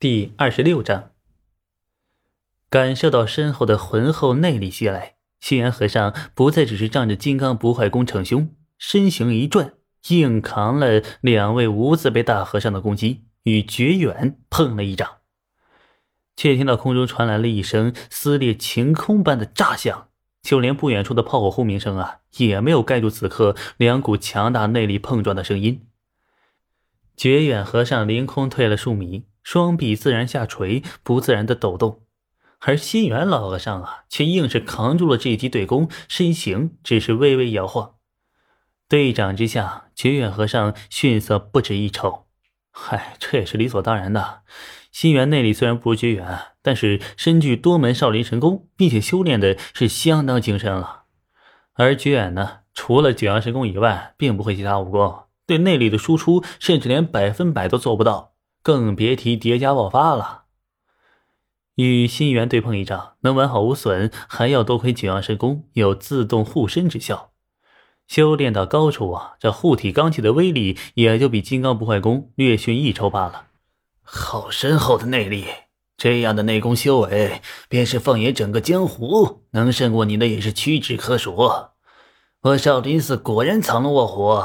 第二十六章，感受到身后的浑厚内力袭来，虚元和尚不再只是仗着金刚不坏功逞凶，身形一转，硬扛了两位无字辈大和尚的攻击，与绝远碰了一掌。却听到空中传来了一声撕裂晴空般的炸响，就连不远处的炮火轰鸣声啊，也没有盖住此刻两股强大内力碰撞的声音。绝远和尚凌空退了数米。双臂自然下垂，不自然的抖动，而心元老和尚啊，却硬是扛住了这一击对攻，身形只是微微摇晃。对掌之下，绝远和尚逊色不止一筹。嗨，这也是理所当然的。心元内力虽然不如绝远，但是身具多门少林神功，并且修炼的是相当精深了。而绝远呢，除了九阳神功以外，并不会其他武功，对内力的输出，甚至连百分百都做不到。更别提叠加爆发了。与心元对碰一掌，能完好无损，还要多亏九阳神功有自动护身之效。修炼到高处啊，这护体罡气的威力也就比金刚不坏功略逊一筹罢了。好深厚的内力，这样的内功修为，便是放眼整个江湖，能胜过你的也是屈指可数。我少林寺果然藏龙卧虎，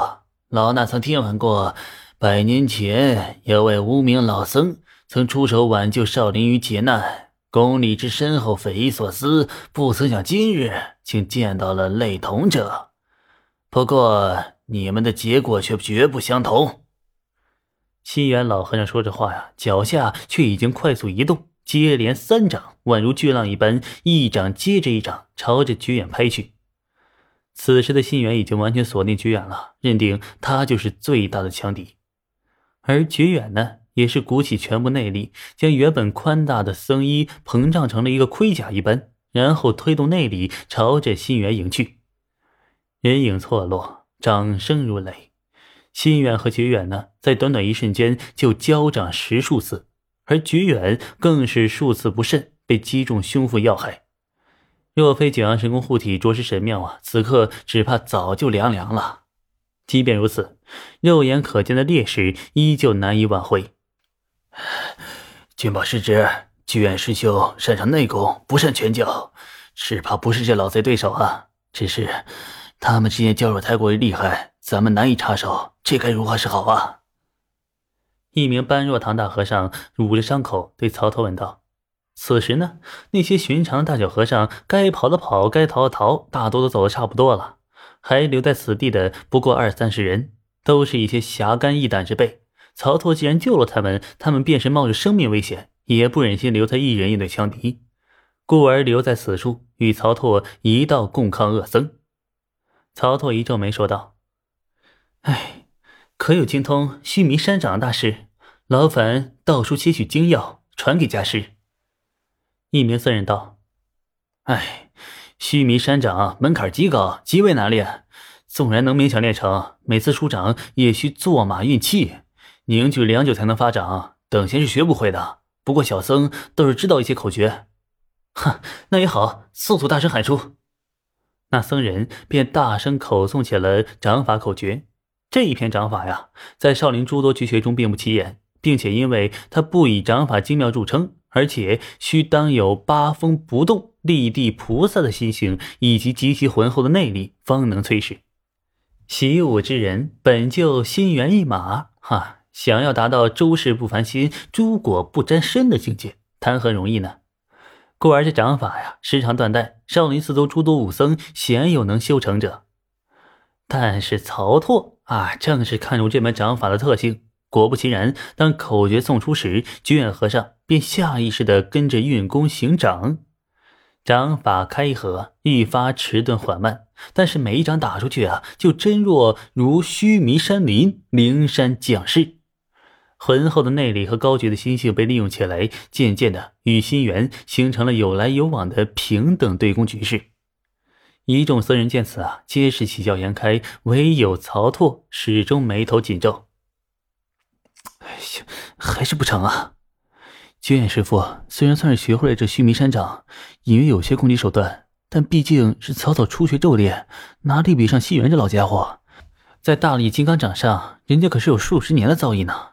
老衲曾听闻过。百年前，有位无名老僧曾出手挽救少林于劫难，功力之深厚，匪夷所思。不曾想今日竟见到了类同者。不过，你们的结果却绝不相同。西元老和尚说着话呀，脚下却已经快速移动，接连三掌宛如巨浪一般，一掌接着一掌朝着绝远拍去。此时的心元已经完全锁定绝远了，认定他就是最大的强敌。而绝远呢，也是鼓起全部内力，将原本宽大的僧衣膨胀成了一个盔甲一般，然后推动内力朝着心源迎去。人影错落，掌声如雷。心远和绝远呢，在短短一瞬间就交掌十数次，而绝远更是数次不慎被击中胸腹要害。若非九阳神功护体着实神妙啊，此刻只怕早就凉凉了。即便如此，肉眼可见的劣势依旧难以挽回。君宝失职，剧院师兄擅长内功，不善拳脚，只怕不是这老贼对手啊！只是他们之间交手太过于厉害，咱们难以插手，这该如何是好啊？一名般若堂大和尚捂着伤口对曹操问道。此时呢，那些寻常的大小和尚该跑的跑，该逃的逃，大多都走的差不多了。还留在此地的不过二三十人，都是一些侠肝义胆之辈。曹操既然救了他们，他们便是冒着生命危险，也不忍心留他一人应对强敌，故而留在此处与曹拓一道共抗恶僧。曹拓一皱眉说道：“哎，可有精通须弥山掌的大师？劳烦道出些许精要，传给家师。”一名僧人道：“哎。”须弥山掌门槛极高，极为难练。纵然能勉强练成，每次出掌也需坐马运气，凝聚良久才能发掌。等闲是学不会的。不过小僧倒是知道一些口诀。哼，那也好，速速大声喊出。那僧人便大声口诵起了掌法口诀。这一篇掌法呀，在少林诸多绝学中并不起眼，并且因为它不以掌法精妙著称。而且需当有八风不动、立地菩萨的心性，以及极其浑厚的内力，方能催使。习武之人本就心猿意马，哈，想要达到诸事不烦心、诸果不沾身的境界，谈何容易呢？故而这掌法呀，时常断代，少林寺中诸多武僧鲜有能修成者。但是曹拓啊，正是看中这门掌法的特性。果不其然，当口诀送出时，觉远和尚便下意识地跟着运功行掌。掌法开合愈发迟钝缓慢，但是每一掌打出去啊，就真若如须弥山林，灵山降世。浑厚的内力和高绝的心性被利用起来，渐渐的与心源形成了有来有往的平等对攻局势。一众僧人见此啊，皆是喜笑颜开，唯有曹拓始终眉头紧皱。哎呀，还是不成啊！绝远师傅虽然算是学会了这须弥山掌，隐约有些攻击手段，但毕竟是草草初学骤练，哪里比上西元这老家伙？在大力金刚掌上，人家可是有数十年的造诣呢。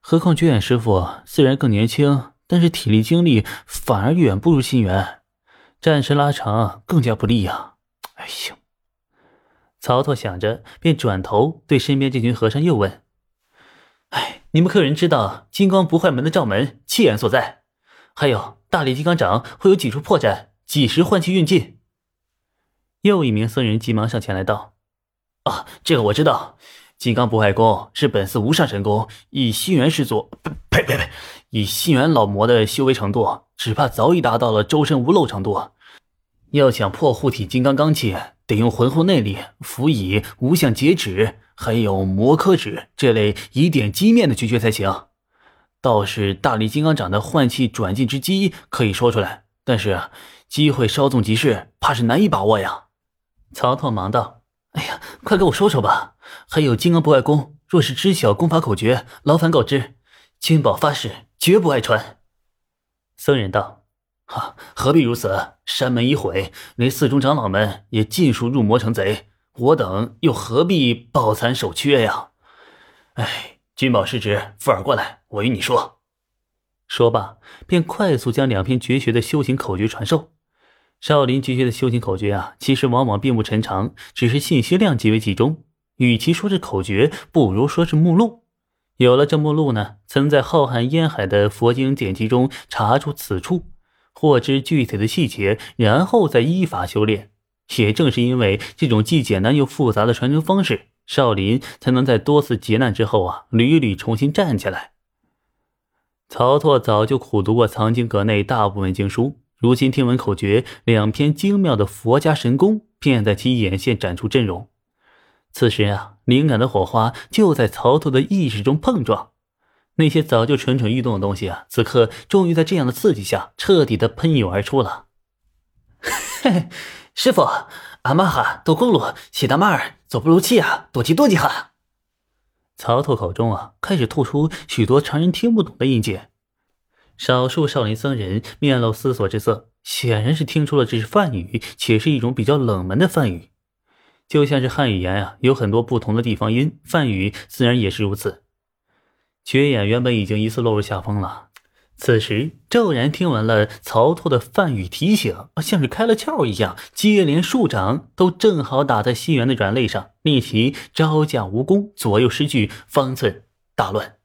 何况绝远师傅虽然更年轻，但是体力精力反而远不如心源，战时拉长更加不利呀！哎呀！曹操想着，便转头对身边这群和尚又问：“，你们可有人知道金刚不坏门的罩门气眼所在？还有大力金刚掌会有几处破绽？几时换气运尽？”又一名僧人急忙上前来道：“啊，这个我知道。金刚不坏功是本寺无上神功，以心元师祖，呸呸呸，以心元老魔的修为程度，只怕早已达到了周身无漏程度。要想破护体金刚罡气，得用浑厚内力，辅以无相截指，还有魔科指这类以点击面的绝学才行。倒是大力金刚掌的换气转进之机可以说出来，但是机会稍纵即逝，怕是难以把握呀。”曹操忙道：“哎呀，快给我说说吧！还有金刚不坏功，若是知晓功法口诀，劳烦告知。君宝发誓，绝不外传。”僧人道：“哈，何必如此？山门已毁，连寺中长老们也尽数入魔成贼，我等又何必抱残守缺呀？哎，君宝失职，附耳过来，我与你说。”说罢，便快速将两篇绝学的修行口诀传授。少林绝学的修行口诀啊，其实往往并不陈长，只是信息量极为集中。与其说是口诀，不如说是目录。有了这目录呢，曾在浩瀚烟海的佛经典籍中查出此处，获知具体的细节，然后再依法修炼。也正是因为这种既简单又复杂的传承方式，少林才能在多次劫难之后啊，屡屡重新站起来。曹拓早就苦读过藏经阁内大部分经书。如今听闻口诀，两篇精妙的佛家神功便在其眼线展出阵容。此时啊，灵感的火花就在曹拓的意识中碰撞。那些早就蠢蠢欲动的东西啊，此刻终于在这样的刺激下，彻底的喷涌而出了。嘿嘿，师傅，阿玛哈多公路西达玛尔走不如气啊，多吉多吉哈。曹操口中啊，开始吐出许多常人听不懂的音节。少数少林僧人面露思索之色，显然是听出了这是梵语，且是一种比较冷门的梵语，就像是汉语言啊，有很多不同的地方音，梵语自然也是如此。绝眼原本已经疑似落入下风了，此时骤然听闻了曹操的梵语提醒，像是开了窍一样，接连数掌都正好打在西元的软肋上，令其招架无功，左右失去，方寸大乱。